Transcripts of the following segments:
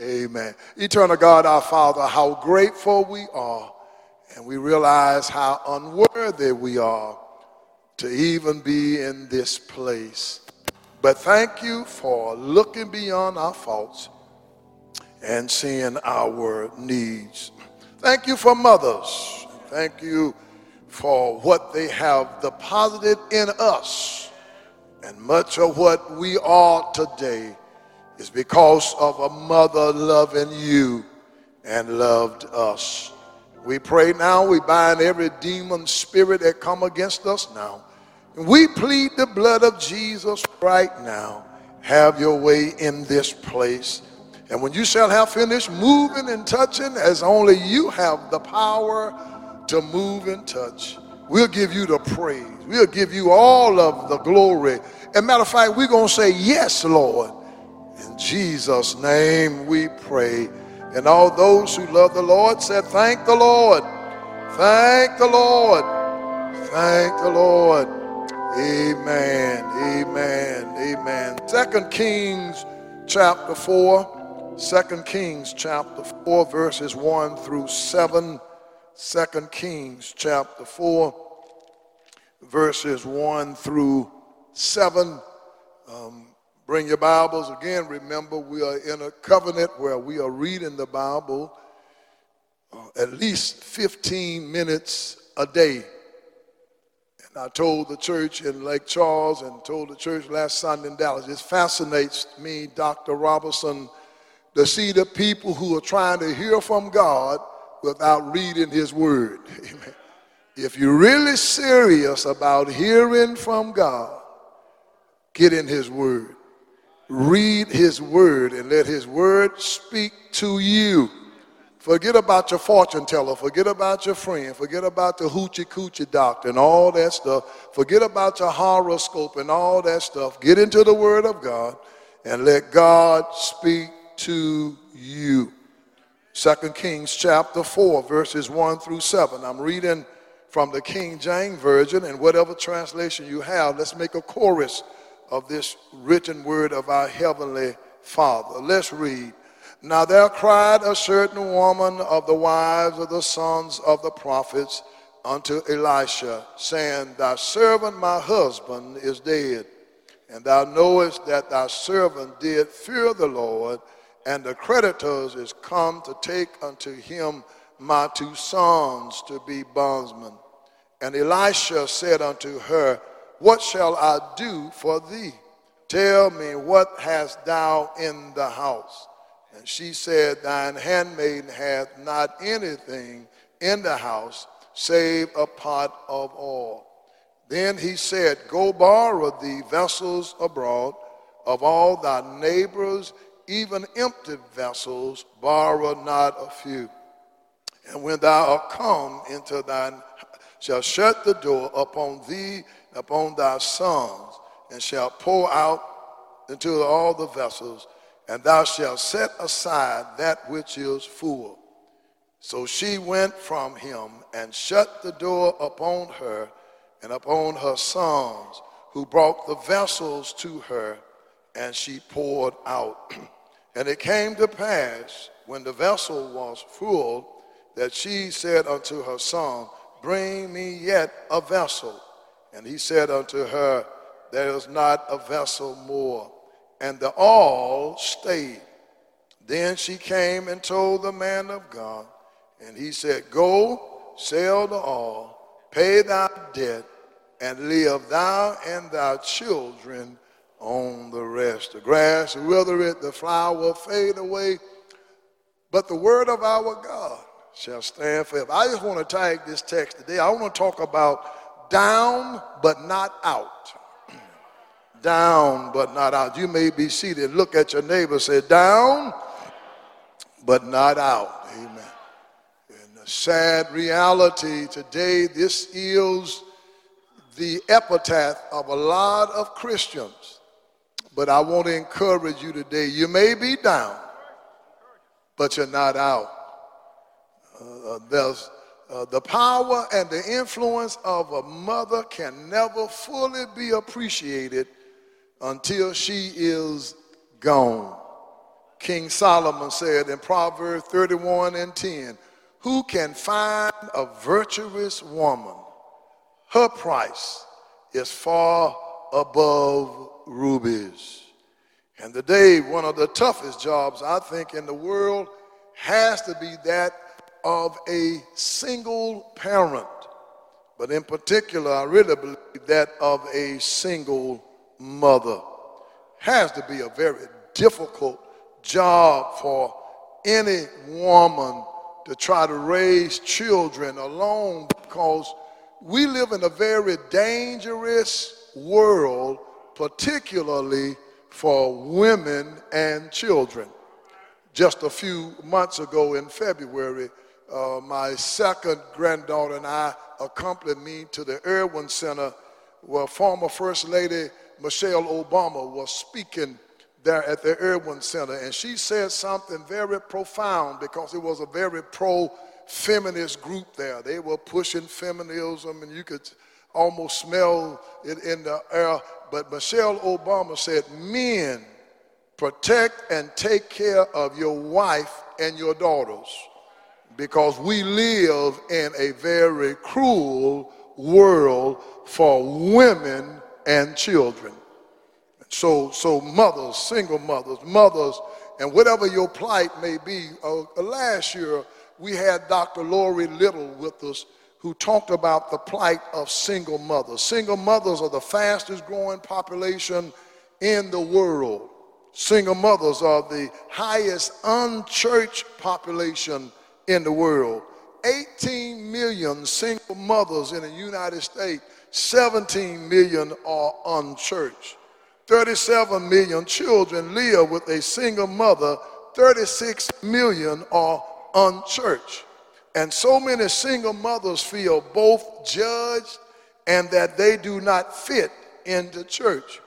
Amen. Eternal God, our Father, how grateful we are, and we realize how unworthy we are to even be in this place. But thank you for looking beyond our faults and seeing our needs. Thank you for mothers. Thank you for what they have deposited in us. And much of what we are today is because of a mother loving you and loved us. We pray now, we bind every demon spirit that come against us now. We plead the blood of Jesus right now. Have your way in this place. And when you shall have finished moving and touching, as only you have the power to move and touch, we'll give you the praise. We'll give you all of the glory. And matter of fact, we're going to say, Yes, Lord. In Jesus' name we pray. And all those who love the Lord said, Thank the Lord. Thank the Lord. Thank the Lord. Amen. Amen. Amen. Second Kings chapter 4. Second Kings chapter 4, verses 1 through 7. Second Kings chapter 4, verses 1 through 7. Um, bring your Bibles again. Remember, we are in a covenant where we are reading the Bible uh, at least 15 minutes a day. And I told the church in Lake Charles and told the church last Sunday in Dallas, it fascinates me, Dr. Robertson to see the people who are trying to hear from God without reading His Word. Amen. If you're really serious about hearing from God, get in His Word. Read His Word and let His Word speak to you. Forget about your fortune teller. Forget about your friend. Forget about the hoochie coochie doctor and all that stuff. Forget about your horoscope and all that stuff. Get into the Word of God and let God speak to you. Second Kings chapter 4, verses 1 through 7. I'm reading from the King James Version, and whatever translation you have, let's make a chorus of this written word of our Heavenly Father. Let's read. Now there cried a certain woman of the wives of the sons of the prophets unto Elisha, saying, Thy servant, my husband, is dead. And thou knowest that thy servant did fear the Lord and the creditors is come to take unto him my two sons to be bondsmen. And Elisha said unto her, What shall I do for thee? Tell me, what hast thou in the house? And she said, Thine handmaiden hath not anything in the house save a pot of oil. Then he said, Go borrow thee vessels abroad of all thy neighbors even empty vessels, borrow not a few. And when thou art come into thine, shall shut the door upon thee, upon thy sons, and shall pour out into all the vessels, and thou shalt set aside that which is full. So she went from him and shut the door upon her and upon her sons, who brought the vessels to her, and she poured out. And it came to pass when the vessel was full that she said unto her son, Bring me yet a vessel. And he said unto her, There is not a vessel more. And the all stayed. Then she came and told the man of God, and he said, Go, sell the all, pay thy debt, and live thou and thy children on the rest. The grass withereth, the flower will fade away, but the word of our God shall stand forever. I just want to tag this text today. I want to talk about down but not out. down but not out. You may be seated. Look at your neighbor. Say down but not out. Amen. And the sad reality today, this is the epitaph of a lot of Christians but I want to encourage you today. You may be down, but you're not out. Uh, uh, there's uh, the power and the influence of a mother can never fully be appreciated until she is gone. King Solomon said in Proverbs 31 and 10, Who can find a virtuous woman? Her price is far above rubies. And today, one of the toughest jobs I think in the world has to be that of a single parent. But in particular, I really believe that of a single mother. Has to be a very difficult job for any woman to try to raise children alone because we live in a very dangerous world, particularly for women and children. Just a few months ago in February, uh, my second granddaughter and I accompanied me to the Erwin Center where former First Lady Michelle Obama was speaking there at the Erwin Center. And she said something very profound because it was a very pro feminist group there. They were pushing feminism, and you could almost smell it in the air. But Michelle Obama said, Men, protect and take care of your wife and your daughters because we live in a very cruel world for women and children. So, so mothers, single mothers, mothers, and whatever your plight may be. Uh, last year, we had Dr. Lori Little with us who talked about the plight of single mothers. Single mothers are the fastest growing population in the world. Single mothers are the highest unchurched population in the world. 18 million single mothers in the United States, 17 million are unchurched. 37 million children live with a single mother, 36 million are unchurched. And so many single mothers feel both judged and that they do not fit into church.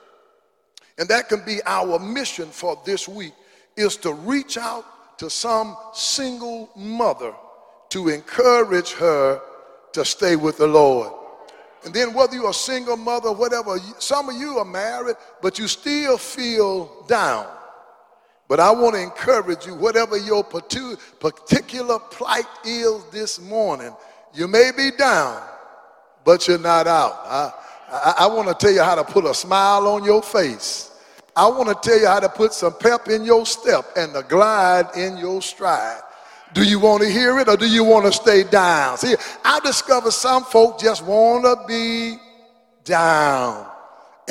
And that can be our mission for this week is to reach out to some single mother to encourage her to stay with the Lord. And then whether you're a single mother, whatever, some of you are married, but you still feel down. But I want to encourage you, whatever your particular plight is this morning, you may be down, but you're not out. I, I, I want to tell you how to put a smile on your face. I want to tell you how to put some pep in your step and the glide in your stride. Do you want to hear it or do you want to stay down? See, I discovered some folk just want to be down.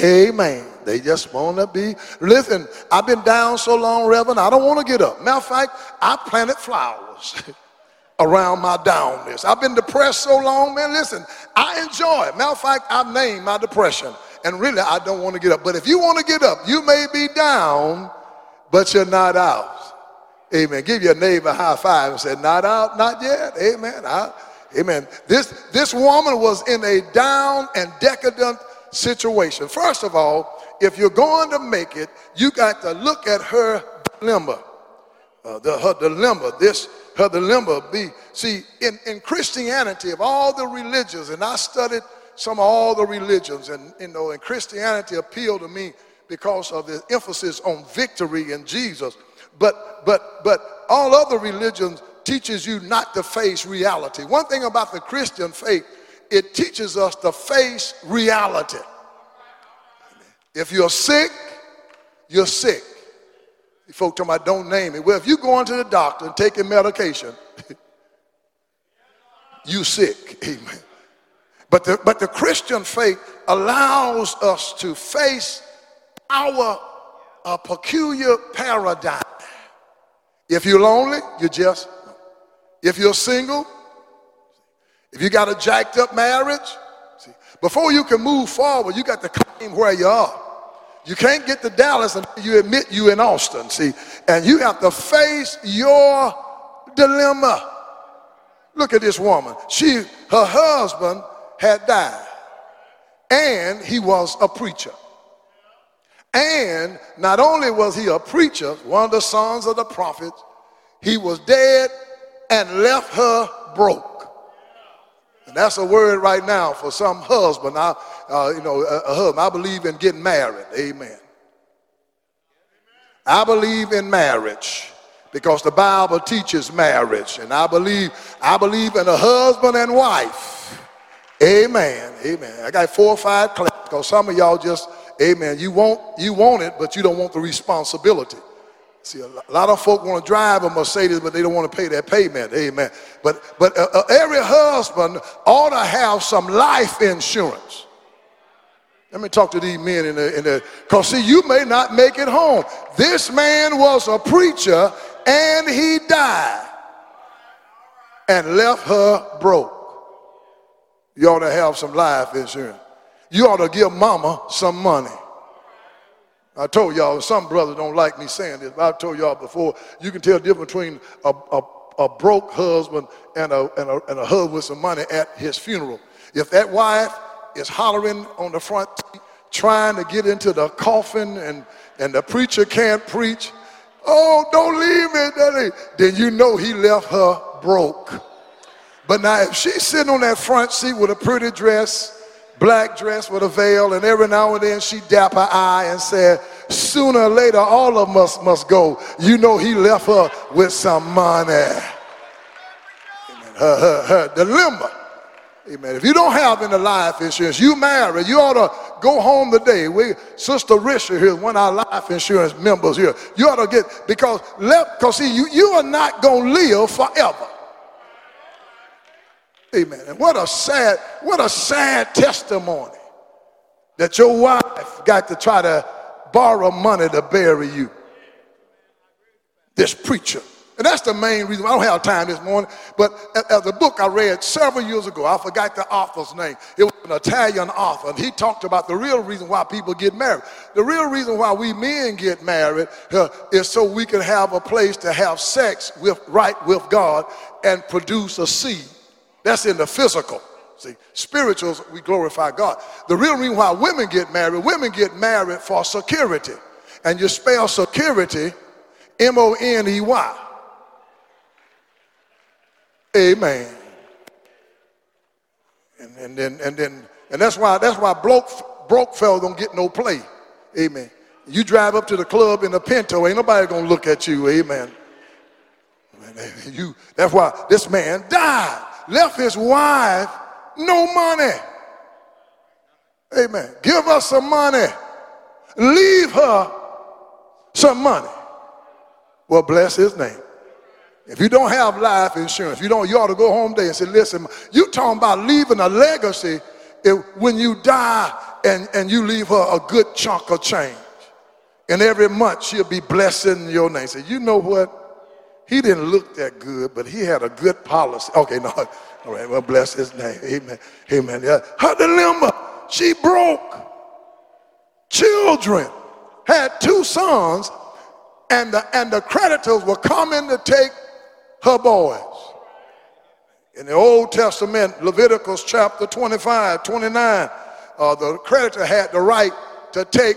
Amen. They just want to be. Listen, I've been down so long, Reverend, I don't want to get up. Matter of fact, I planted flowers around my downness. I've been depressed so long, man. Listen, I enjoy it. Matter of fact, I've named my depression. And really, I don't want to get up. But if you want to get up, you may be down, but you're not out. Amen. Give your neighbor a high five and say, Not out, not yet. Amen. I, amen. This, this woman was in a down and decadent situation. First of all, if you're going to make it, you got to look at her dilemma. Uh, the, her dilemma, this, her dilemma be, see, in, in Christianity, of all the religions, and I studied some of all the religions, and, you know, and Christianity appealed to me because of the emphasis on victory in Jesus. But, but, but all other religions teaches you not to face reality. One thing about the Christian faith, it teaches us to face reality. If you're sick, you're sick. Folk talking about don't name it. Well, if you go into the doctor and your medication, you sick. Amen. But the, but the Christian faith allows us to face our uh, peculiar paradigm. If you're lonely, you're just. If you're single, if you got a jacked up marriage, see, before you can move forward, you got to claim where you are. You can't get to Dallas until you admit you in Austin, see, and you have to face your dilemma. Look at this woman. She, her husband had died, and he was a preacher. And not only was he a preacher, one of the sons of the prophets, he was dead and left her broke. And that's a word right now for some husband. I, uh, you know, a, a husband. I believe in getting married. Amen. I believe in marriage because the Bible teaches marriage. And I believe, I believe in a husband and wife. Amen. Amen. I got four or five claps because some of y'all just, amen, you want, you want it, but you don't want the responsibility. See, a lot of folk want to drive a Mercedes, but they don't want to pay that payment. Amen. But, but uh, uh, every husband ought to have some life insurance. Let me talk to these men in the, in the, because see, you may not make it home. This man was a preacher and he died and left her broke. You ought to have some life insurance. You ought to give mama some money. I told y'all, some brothers don't like me saying this, but I told y'all before, you can tell the difference between a, a, a broke husband and a, and, a, and a husband with some money at his funeral. If that wife is hollering on the front trying to get into the coffin and, and the preacher can't preach, oh, don't leave me, daddy, then you know he left her broke. But now if she's sitting on that front seat with a pretty dress, black dress with a veil, and every now and then she dap her eye and said, sooner or later all of us must go. You know he left her with some money. Amen. Her, her, her dilemma. Amen. If you don't have any life insurance, you married, you ought to go home today. We, Sister Risha here, one of our life insurance members here. You ought to get, because left, because see, you, you are not going to live forever. Amen. And what a sad, what a sad testimony that your wife got to try to borrow money to bury you. This preacher. And that's the main reason. I don't have time this morning, but as a book I read several years ago, I forgot the author's name. It was an Italian author, and he talked about the real reason why people get married. The real reason why we men get married uh, is so we can have a place to have sex with right with God and produce a seed. That's in the physical. See, spirituals, we glorify God. The real reason why women get married, women get married for security. And you spell security M O N E Y. Amen. And, and then and then and that's why that's why broke broke fellas don't get no play. Amen. You drive up to the club in a Pinto, ain't nobody gonna look at you. Amen. You, that's why this man died left his wife no money. Amen. Give us some money. Leave her some money. Well, bless his name. If you don't have life insurance, you don't, you ought to go home there and say, listen, you talking about leaving a legacy if, when you die and, and you leave her a good chunk of change. And every month she'll be blessing your name. Say, you know what? He didn't look that good, but he had a good policy. Okay, no. All right, well, bless his name. Amen. Amen. Yeah. Her dilemma, she broke. Children had two sons, and the, and the creditors were coming to take her boys. In the Old Testament, Leviticus chapter 25, 29, uh, the creditor had the right to take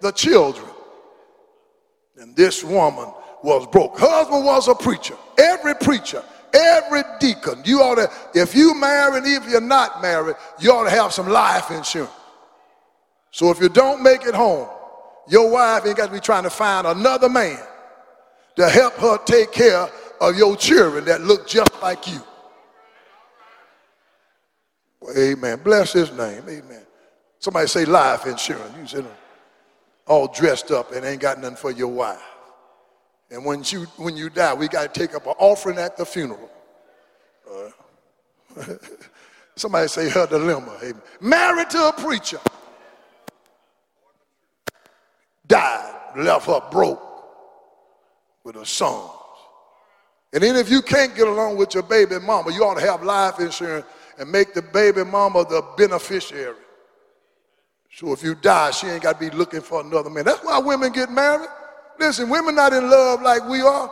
the children. And this woman was broke. Husband was a preacher. Every preacher, every deacon, you ought to, if you married, if you're not married, you ought to have some life insurance. So if you don't make it home, your wife ain't got to be trying to find another man to help her take care of your children that look just like you. Well, amen. Bless his name. Amen. Somebody say life insurance. You said all dressed up and ain't got nothing for your wife. And when you, when you die, we got to take up an offering at the funeral. Uh, somebody say her dilemma. Amen. Married to a preacher. Died, left her broke with her sons. And then if you can't get along with your baby mama, you ought to have life insurance and make the baby mama the beneficiary. So if you die, she ain't got to be looking for another man. That's why women get married. Listen, women not in love like we are.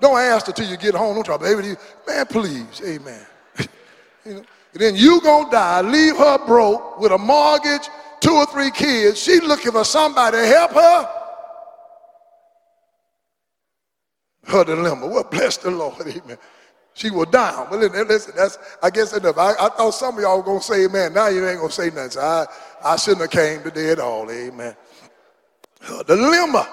Don't ask her till you get home. Don't try, baby. Man, please. Amen. you know, then you gonna die, leave her broke with a mortgage, two or three kids. She looking for somebody to help her. Her dilemma. Well, bless the Lord. Amen. She will die. But listen, that's I guess enough. I, I thought some of y'all were gonna say amen. Now you ain't gonna say nothing. So I, I shouldn't have came today at all. Amen. Her dilemma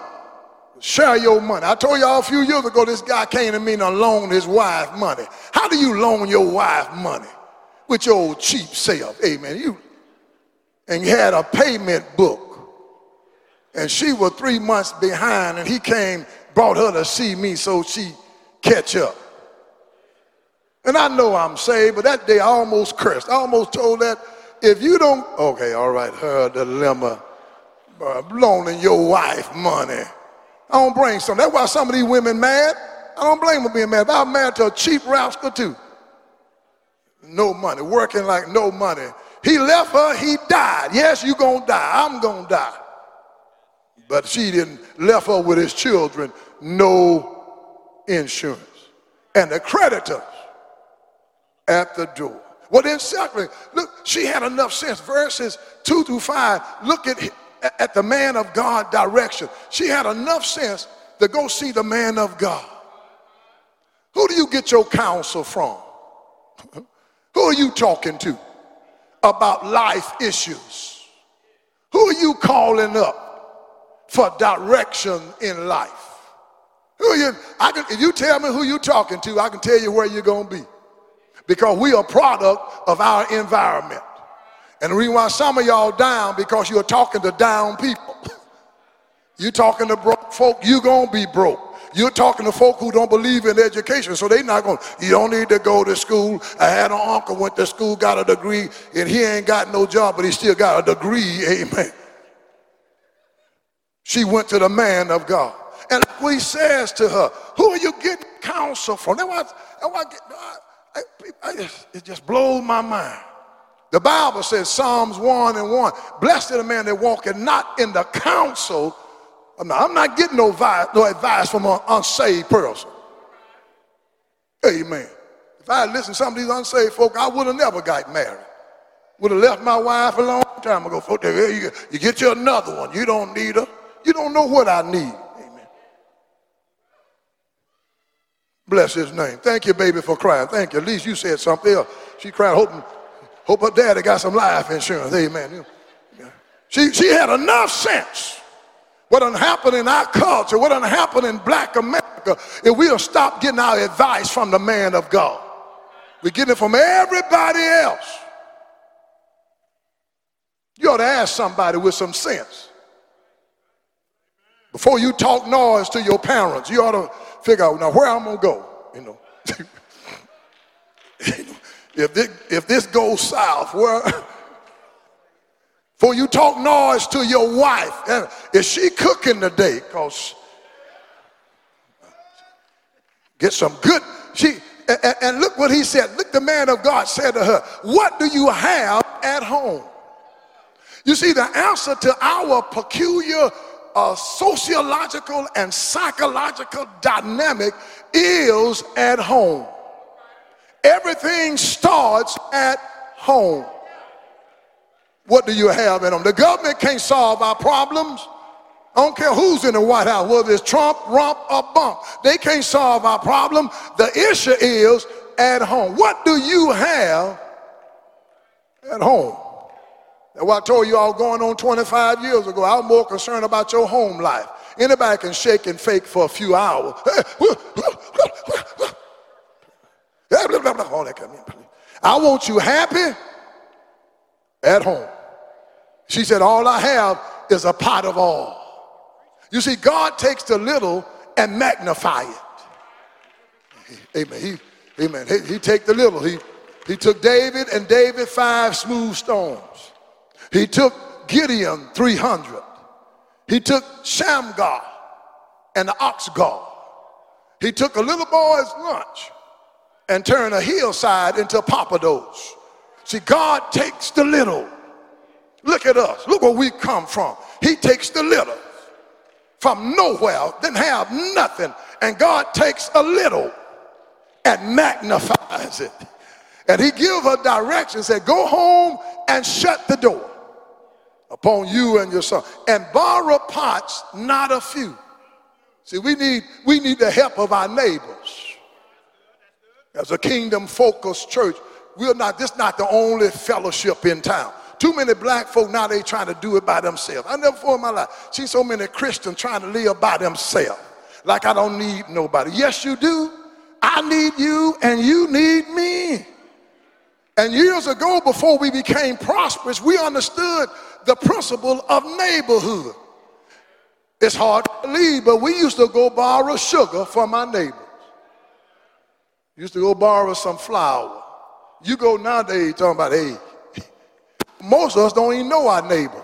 Share your money. I told y'all a few years ago this guy came to me and loaned his wife money. How do you loan your wife money? With your old cheap self. Amen. You and you had a payment book. And she was three months behind, and he came, brought her to see me so she catch up. And I know I'm saved, but that day I almost cursed. I almost told that if you don't, okay, all right, her dilemma, uh, loaning your wife money. I don't blame some. That's why some of these women mad. I don't blame them being mad. I'm mad to a cheap rascal too. No money, working like no money. He left her, he died. Yes, you gonna die. I'm gonna die. But she didn't left her with his children, no insurance. And the creditors at the door. Well, then secondly, look, she had enough sense. Verses two through five, look at, at the man of God direction. She had enough sense to go see the man of God. Who do you get your counsel from? Who are you talking to about life issues? Who are you calling up for direction in life? Who you? I can, if you tell me who you're talking to, I can tell you where you're going to be because we are product of our environment. And the reason why some of y'all down because you're talking to down people. you're talking to broke folk, you're gonna be broke. You're talking to folk who don't believe in education, so they not going, you don't need to go to school. I had an uncle went to school, got a degree, and he ain't got no job, but he still got a degree, amen. She went to the man of God. And he says to her, who are you getting counsel from? That's why I I, I it just blows my mind. The Bible says, Psalms 1 and 1, blessed is the man that walketh not in the counsel. I'm not, I'm not getting no advice, no advice from an unsaved person. Amen. If I had listened to some of these unsaved folk, I would have never got married. Would have left my wife a long time ago. You, you get you another one. You don't need her. You don't know what I need. Amen. Bless his name. Thank you, baby, for crying. Thank you. At least you said something else. She cried, hoping, hope her daddy got some life insurance. Amen. She, she had enough sense. What done happened in our culture, what done happened in black America, if we'll stop getting our advice from the man of God. We're getting it from everybody else. You ought to ask somebody with some sense. Before you talk noise to your parents, you ought to figure out now where I'm gonna go. You know, if this, if this goes south, where? For you talk noise to your wife, eh, is she cooking today? Cause get some good. She and, and look what he said. Look, the man of God said to her, "What do you have at home?" You see, the answer to our peculiar a sociological and psychological dynamic is at home. Everything starts at home. What do you have in them? The government can't solve our problems. I don't care who's in the White House, whether it's Trump, Rump, or Bump. They can't solve our problem. The issue is at home. What do you have at home? That's what I told you all going on 25 years ago. I was more concerned about your home life. Anybody can shake and fake for a few hours. I want you happy at home. She said, All I have is a pot of all. You see, God takes the little and magnify it. Amen. He, amen. He, he take the little. He, he took David and David five smooth stones. He took Gideon 300. He took Shamgar and the ox gall. He took a little boy's lunch and turn a hillside into Pappadeaux. See, God takes the little. Look at us. Look where we come from. He takes the little from nowhere, didn't have nothing. And God takes a little and magnifies it. And he give her direction, said, go home and shut the door upon you and your son. And borrow pots, not a few. See, we need, we need the help of our neighbors. As a kingdom focused church, we're not, this not the only fellowship in town. Too many black folk now they trying to do it by themselves. I never for my life see so many Christians trying to live by themselves. Like I don't need nobody. Yes, you do. I need you and you need me. And years ago, before we became prosperous, we understood the principle of neighborhood. It's hard to believe, but we used to go borrow sugar from our neighbors. Used to go borrow some flour. You go nowadays talking about, hey, most of us don't even know our neighbors.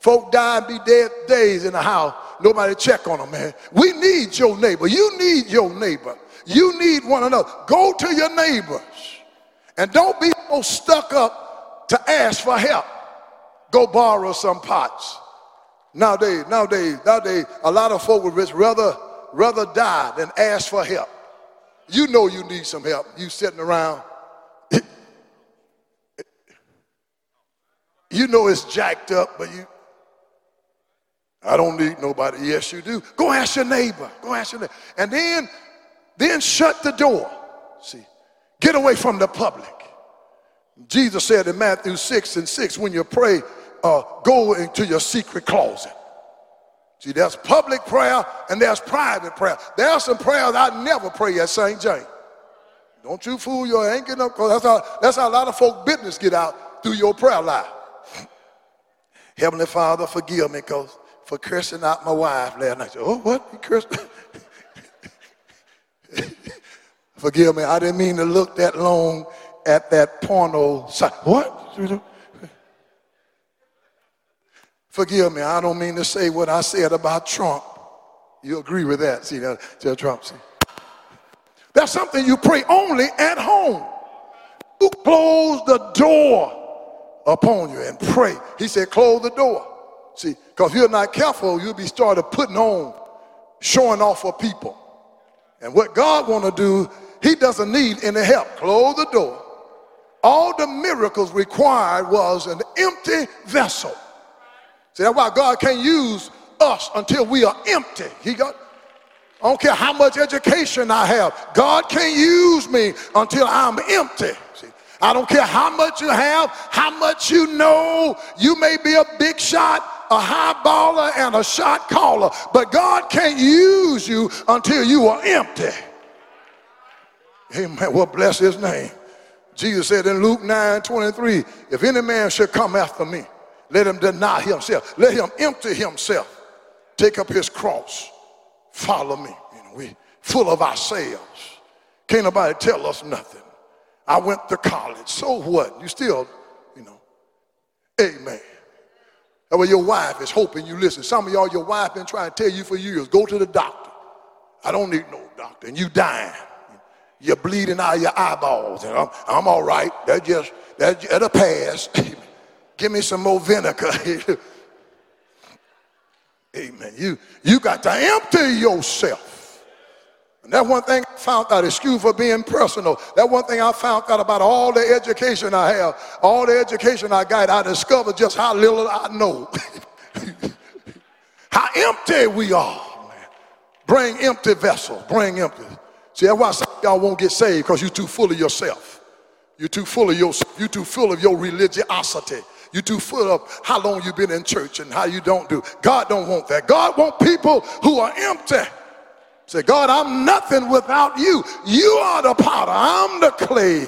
Folk die and be dead days in the house. Nobody check on them, man. We need your neighbor. You need your neighbor. You need one another. Go to your neighbors. And don't be so stuck up to ask for help. Go borrow some pots. Nowadays, nowadays, nowadays, a lot of folk would rather, rather die than ask for help. You know you need some help. You sitting around. You know it's jacked up, but you, I don't need nobody. Yes, you do. Go ask your neighbor. Go ask your neighbor. And then, then shut the door. See, Get away from the public. Jesus said in Matthew 6 and 6, when you pray, uh, go into your secret closet. See, there's public prayer and there's private prayer. There are some prayers I never pray at St. James. Don't you fool your ain't getting up because that's how, that's how a lot of folk business get out through your prayer life. Heavenly Father, forgive me because for cursing out my wife last night. Oh, what? You cursed? Forgive me, I didn't mean to look that long at that porno site. What? Forgive me, I don't mean to say what I said about Trump. You agree with that? See that, Tell Trump. See, that's something you pray only at home. You close the door upon you and pray. He said, close the door. See, because you're not careful, you'll be started putting on, showing off for people. And what God want to do he doesn't need any help. Close the door. All the miracles required was an empty vessel. See, that's why God can't use us until we are empty. He got, I don't care how much education I have. God can't use me until I'm empty. See, I don't care how much you have, how much you know. You may be a big shot, a high baller, and a shot caller, but God can't use you until you are empty. Amen. Well, bless his name. Jesus said in Luke 9 23, if any man should come after me, let him deny himself. Let him empty himself. Take up his cross. Follow me. You know, we full of ourselves. Can't nobody tell us nothing. I went to college. So what? You still, you know. Amen. That way your wife is hoping you listen. Some of y'all, your wife been trying to tell you for years, go to the doctor. I don't need no doctor. And you dying you're bleeding out of your eyeballs. And I'm, I'm all right. That just, that, that'll pass. Give me some more vinegar. Amen. You, you got to empty yourself. And that one thing I found out, excuse for being personal, that one thing I found out about all the education I have, all the education I got, I discovered just how little I know. how empty we are. Man. Bring empty vessels, bring empty. See, that's why some y'all won't get saved because you're too full of yourself. You're too full of yourself. You're too full of your religiosity. You're too full of how long you've been in church and how you don't do. God don't want that. God want people who are empty. Say, God, I'm nothing without you. You are the potter. I'm the clay.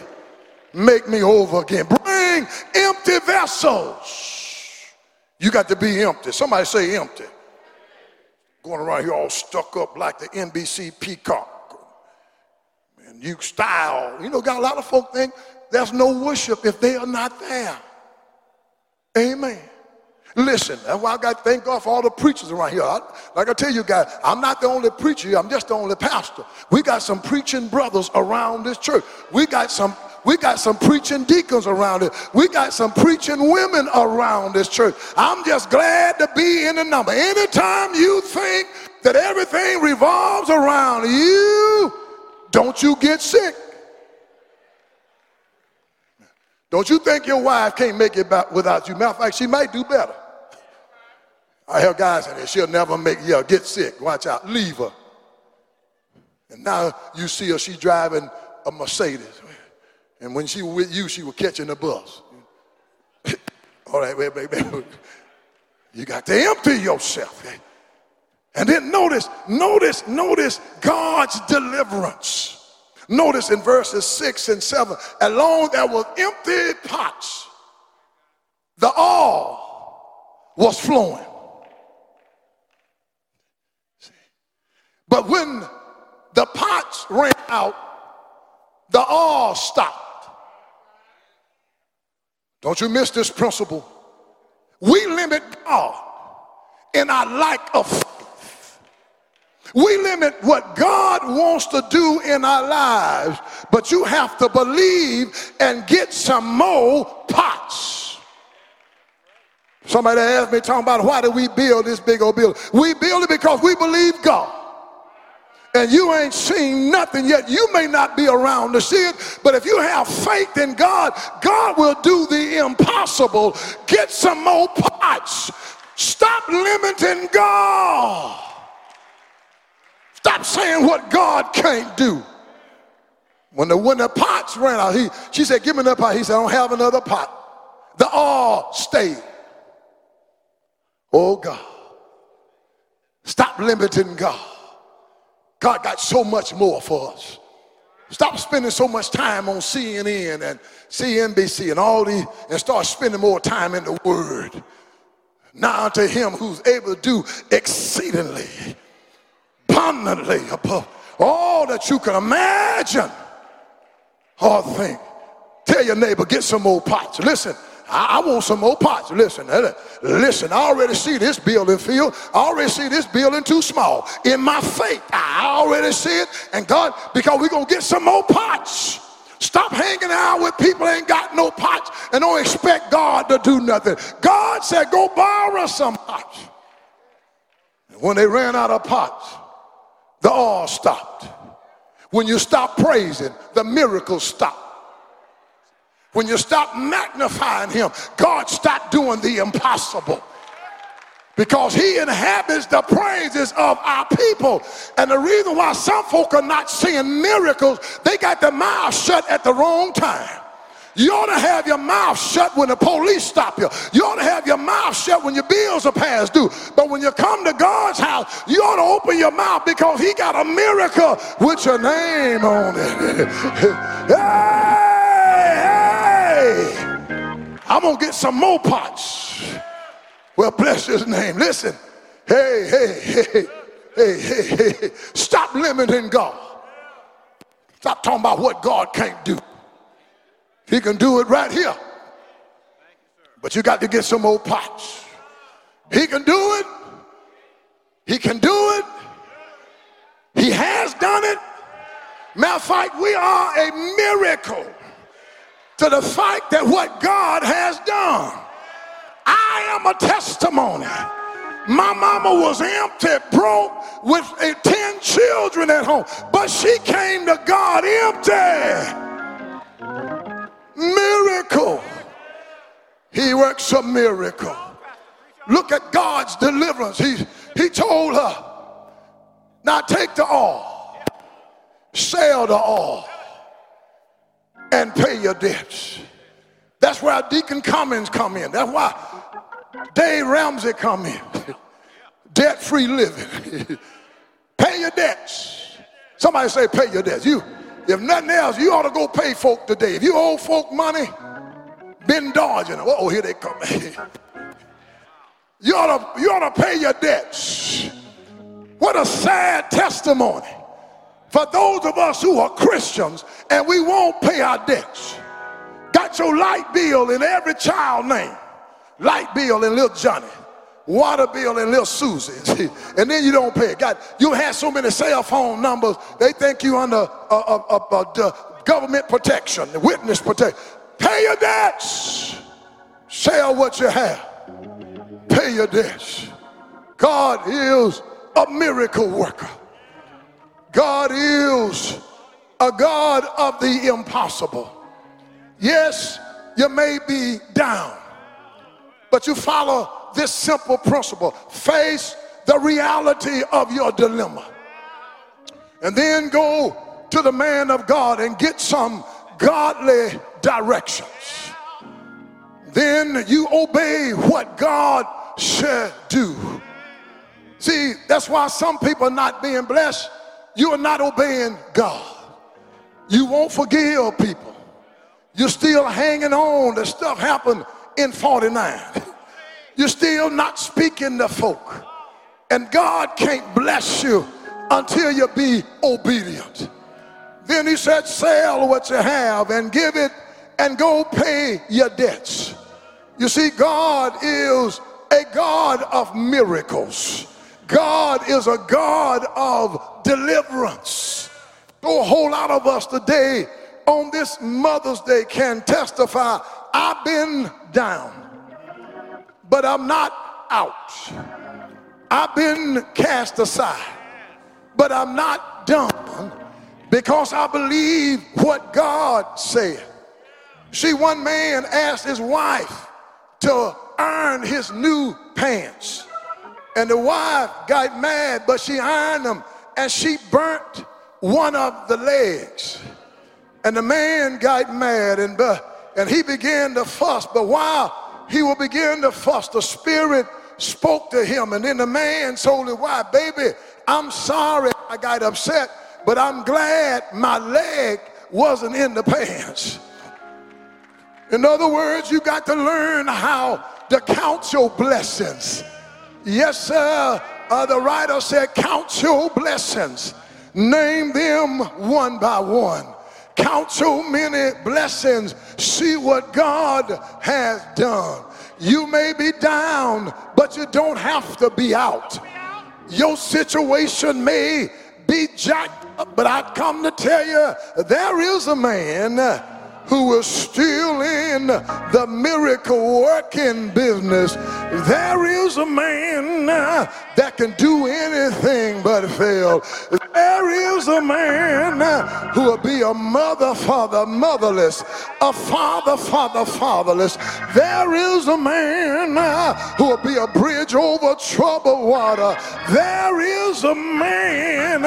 Make me over again. Bring empty vessels. You got to be empty. Somebody say empty. Going around here all stuck up like the NBC peacock and you style. You know, got a lot of folk think there's no worship if they are not there. Amen. Listen, that's why I got to thank God for all the preachers around here. I, like I tell you guys, I'm not the only preacher here, I'm just the only pastor. We got some preaching brothers around this church. We got some we got some preaching deacons around it. We got some preaching women around this church. I'm just glad to be in the number. Anytime you think that everything revolves around you, don't you get sick. Don't you think your wife can't make it without you? Matter of fact, she might do better. I hear guys saying she'll never make, yeah, get sick. Watch out, leave her. And now you see her, she's driving a Mercedes. And when she was with you, she was catching the bus. All right, wait, wait, wait. You got to empty yourself. And then notice, notice, notice God's deliverance. Notice in verses 6 and 7, along there was empty pots, the oil was flowing. But when the pots ran out, the oil stopped. Don't you miss this principle? We limit God in our lack of. We limit what God wants to do in our lives, but you have to believe and get some more pots. Somebody asked me talking about why do we build this big old building? We build it because we believe God and you ain't seen nothing yet. You may not be around to see it, but if you have faith in God, God will do the impossible. Get some more pots. Stop limiting God. Stop saying what God can't do. When the when the pots ran out, he she said, Give me another pot. He said, I don't have another pot. The all stayed. Oh God. Stop limiting God. God got so much more for us. Stop spending so much time on CNN and CNBC and all these and start spending more time in the Word. Now to him who's able to do exceedingly, abundantly above all that you can imagine or think. Tell your neighbor, get some more pots. Listen, I, want some more pots. Listen, eh, listen, I already see this building filled. I already see this building too small. In my faith, I already see it. And God, because we're going to get some more pots. Stop hanging out with people ain't got no pots and don't expect God to do nothing. God said, go borrow some pots. And when they ran out of pots, the oil stopped. When you stop praising, the miracles stop. When you stop magnifying him, God stopped doing the impossible because he inhabits the praises of our people. And the reason why some folk are not seeing miracles, they got their mouths shut at the wrong time. You ought to have your mouth shut when the police stop you. You ought to have your mouth shut when your bills are past due. But when you come to God's house, you ought to open your mouth because he got a miracle with your name on it. hey! hey. I'm going to get some more pots. Well, bless his name. Listen. Hey, hey, hey, hey, hey, hey. Stop limiting God. Stop talking about what God can't do. He can do it right here. But you got to get some old pots. He can do it. He can do it. He has done it. Matter of fact, we are a miracle to the fact that what God has done. I am a testimony. My mama was empty, broke, with uh, 10 children at home, but she came to God empty. Miracle. He works a miracle. Look at God's deliverance. He, he told her, now take the all, sell the all and pay your debts. That's where Deacon Cummins come in. That's why Dave Ramsey come in. Debt-free living. pay your debts. Somebody say pay your debts. You, if nothing else, you ought to go pay folk today. If you owe folk money, been dodging them. Oh, here they come. you ought to, you ought to pay your debts. What a sad testimony for those of us who are Christians and we won't pay our debts. Got your light bill in every child name. Light bill in little Johnny. Water bill and little Susie. and then you don't pay it. God, you have so many cell phone numbers, they think you under uh, uh, uh, uh government protection, witness protection. Pay your debts. Sell what you have. Pay your debts. God is a miracle worker. God is a God of the impossible. Yes, you may be down, but you follow this simple principle face the reality of your dilemma, and then go to the man of God and get some godly directions. then you obey what God should do. See, that's why some people are not being blessed. You are not obeying God. You won't forgive people. You're still hanging on. The stuff happened in 49. You're still not speaking to folk. And God can't bless you until you be obedient. Then he said, sell what you have and give it and go pay your debts. You see, God is a God of miracles. God is a God of deliverance. A whole lot of us today on this Mother's Day can testify, I've been down, but I'm not out. I've been cast aside, but I'm not done because I believe what God said. See, one man asked his wife to iron his new pants. And the wife got mad, but she ironed them and she burnt one of the legs. And the man got mad and, uh, and he began to fuss. But while he will begin to fuss, the Spirit spoke to him. And then the man told him, Why, Baby, I'm sorry I got upset, but I'm glad my leg wasn't in the pants. In other words, you got to learn how to count your blessings. Yes, sir. Uh, the writer said, Count your blessings, name them one by one. Count so many blessings, see what God has done. You may be down, but you don't have to be out. Your situation may be jacked but I come to tell you there is a man who is still in the miracle working business. There is a man uh, that can do anything but fail. There is a man uh, who will be a mother for the motherless, a father for the fatherless. There is a man uh, who will be a bridge over troubled water. There is a man,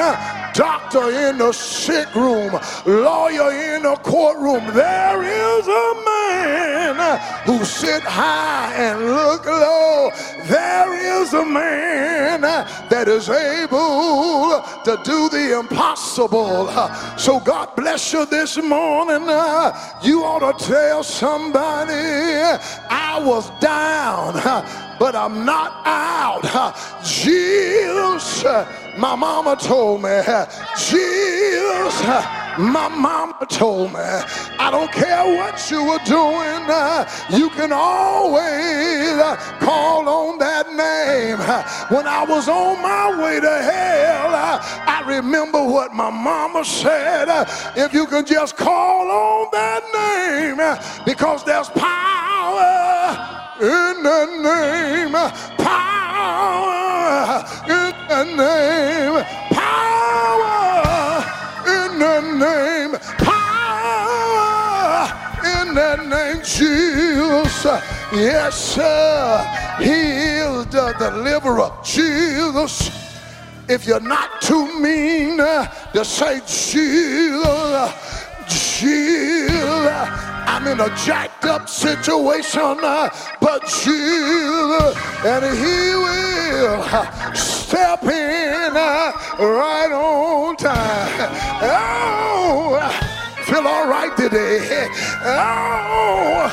doctor in the sick room, lawyer in the courtroom. There is a man who sit high and look low. There is a man that is able to do the impossible. So God bless you this morning. You ought to tell somebody I was down, but I'm not out. Jesus, my mama told me, Jesus, my mama told me, I don't care what you were doing, uh, you can always uh, call on that name. When I was on my way to hell, uh, I remember what my mama said. If you can just call on that name, because there's power in the name, power in the name, in the name, power in the name, Jesus. Yes, sir. He is the deliverer. Jesus. If you're not too mean to say Jesus, Jesus. I'm in a jacked up situation, but Jesus, and He will step in right on time. Oh, feel all right today. Oh,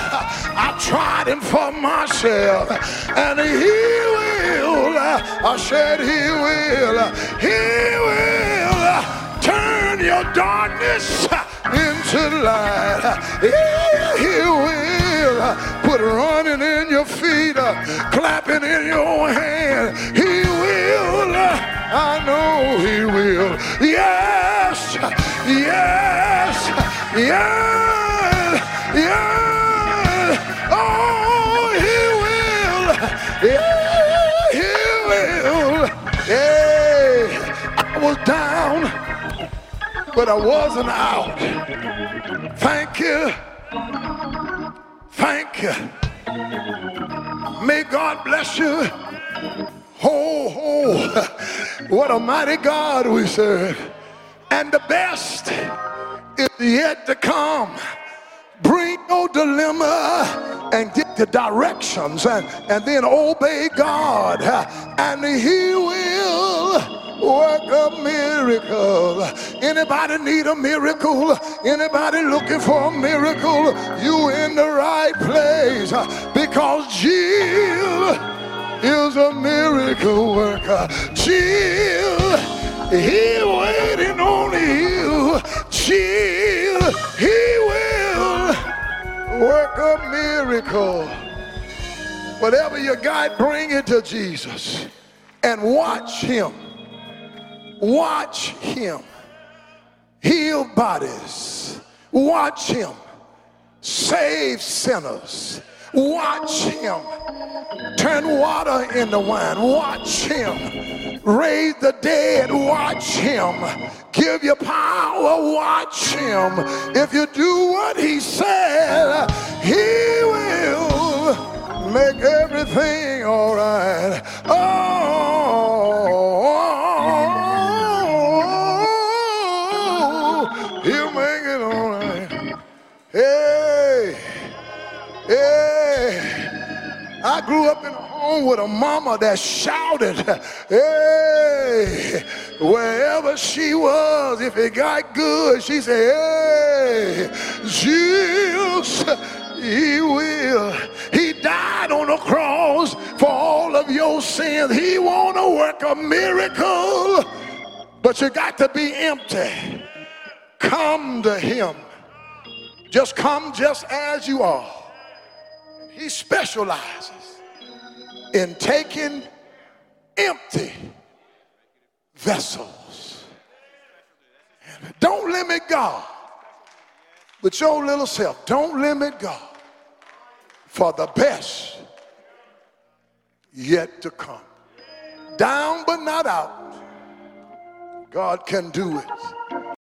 I tried him for myself, and he will. I said he will. He will turn your darkness into light. Yeah, He will put running in your feet, uh, clapping in your hand. He will. I know he will. Yes, yes, yes, yes. Oh, he will. But I wasn't out. Thank you. Thank you. May God bless you. Ho, ho. What a mighty God we serve. And the best is yet to come. Bring no dilemma and get the directions and, and then obey God. And He will work a miracle. Anybody need a miracle? Anybody looking for a miracle? You in the right place because Jill is a miracle worker. Jill, he waiting on you. Jill, he will work a miracle. Whatever you got, bring it to Jesus and watch him Watch him heal bodies. Watch him save sinners. Watch him turn water into wine. Watch him raise the dead. Watch him give you power. Watch him. If you do what he said, he will make everything all right. Oh. Mama that shouted, hey, wherever she was, if it got good, she said, hey, Jesus, he will. He died on the cross for all of your sins. He want to work a miracle, but you got to be empty. Come to him. Just come just as you are. He specializes in taking empty vessels. Don't limit God with your little self. Don't limit God for the best yet to come. Down but not out. God can do it.